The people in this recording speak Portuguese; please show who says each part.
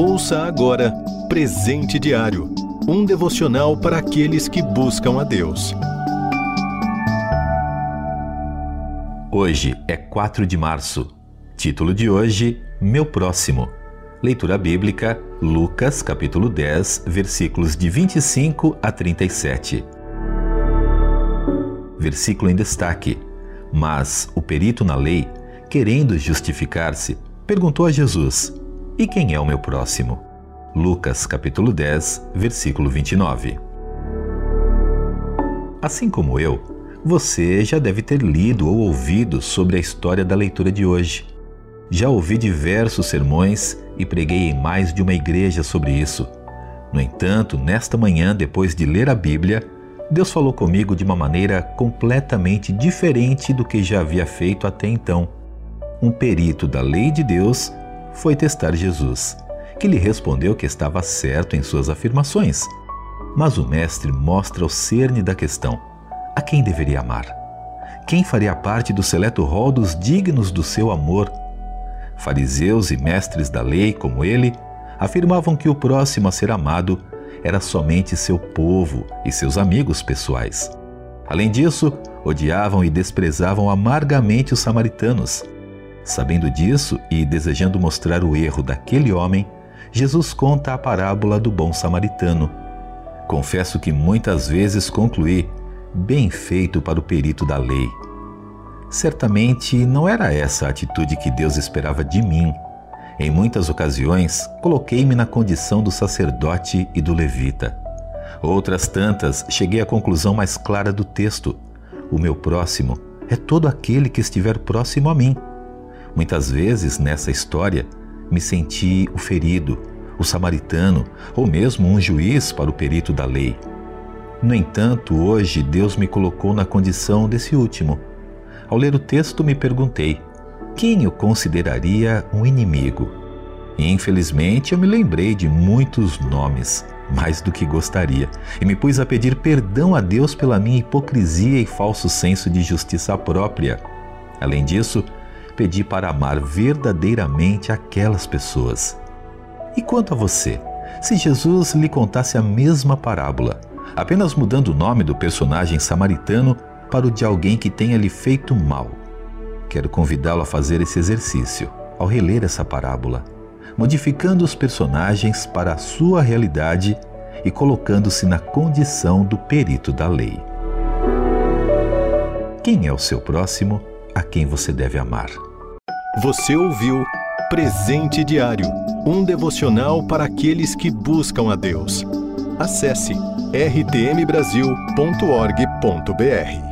Speaker 1: Ouça agora Presente Diário um devocional para aqueles que buscam a Deus.
Speaker 2: Hoje é 4 de março. Título de hoje: Meu próximo. Leitura bíblica, Lucas, capítulo 10, versículos de 25 a 37. Versículo em destaque. Mas o perito na lei, querendo justificar-se, perguntou a Jesus: E quem é o meu próximo? Lucas capítulo 10, versículo 29. Assim como eu, você já deve ter lido ou ouvido sobre a história da leitura de hoje. Já ouvi diversos sermões e preguei em mais de uma igreja sobre isso. No entanto, nesta manhã, depois de ler a Bíblia, Deus falou comigo de uma maneira completamente diferente do que já havia feito até então. Um perito da lei de Deus foi testar Jesus que lhe respondeu que estava certo em suas afirmações. Mas o mestre mostra o cerne da questão: a quem deveria amar? Quem faria parte do seleto rol dos dignos do seu amor? Fariseus e mestres da lei, como ele, afirmavam que o próximo a ser amado era somente seu povo e seus amigos pessoais. Além disso, odiavam e desprezavam amargamente os samaritanos. Sabendo disso e desejando mostrar o erro daquele homem, Jesus conta a parábola do bom samaritano. Confesso que muitas vezes concluí, bem feito para o perito da lei. Certamente não era essa a atitude que Deus esperava de mim. Em muitas ocasiões, coloquei-me na condição do sacerdote e do levita. Outras tantas, cheguei à conclusão mais clara do texto: o meu próximo é todo aquele que estiver próximo a mim. Muitas vezes nessa história, me senti o ferido, o samaritano ou mesmo um juiz para o perito da lei. No entanto, hoje Deus me colocou na condição desse último. Ao ler o texto, me perguntei: quem eu consideraria um inimigo? E infelizmente eu me lembrei de muitos nomes, mais do que gostaria, e me pus a pedir perdão a Deus pela minha hipocrisia e falso senso de justiça própria. Além disso, pedi para amar verdadeiramente aquelas pessoas. E quanto a você? Se Jesus lhe contasse a mesma parábola, apenas mudando o nome do personagem samaritano para o de alguém que tenha lhe feito mal, quero convidá-lo a fazer esse exercício ao reler essa parábola, modificando os personagens para a sua realidade e colocando-se na condição do perito da lei. Quem é o seu próximo a quem você deve amar?
Speaker 1: Você ouviu Presente Diário um devocional para aqueles que buscam a Deus. Acesse rtmbrasil.org.br.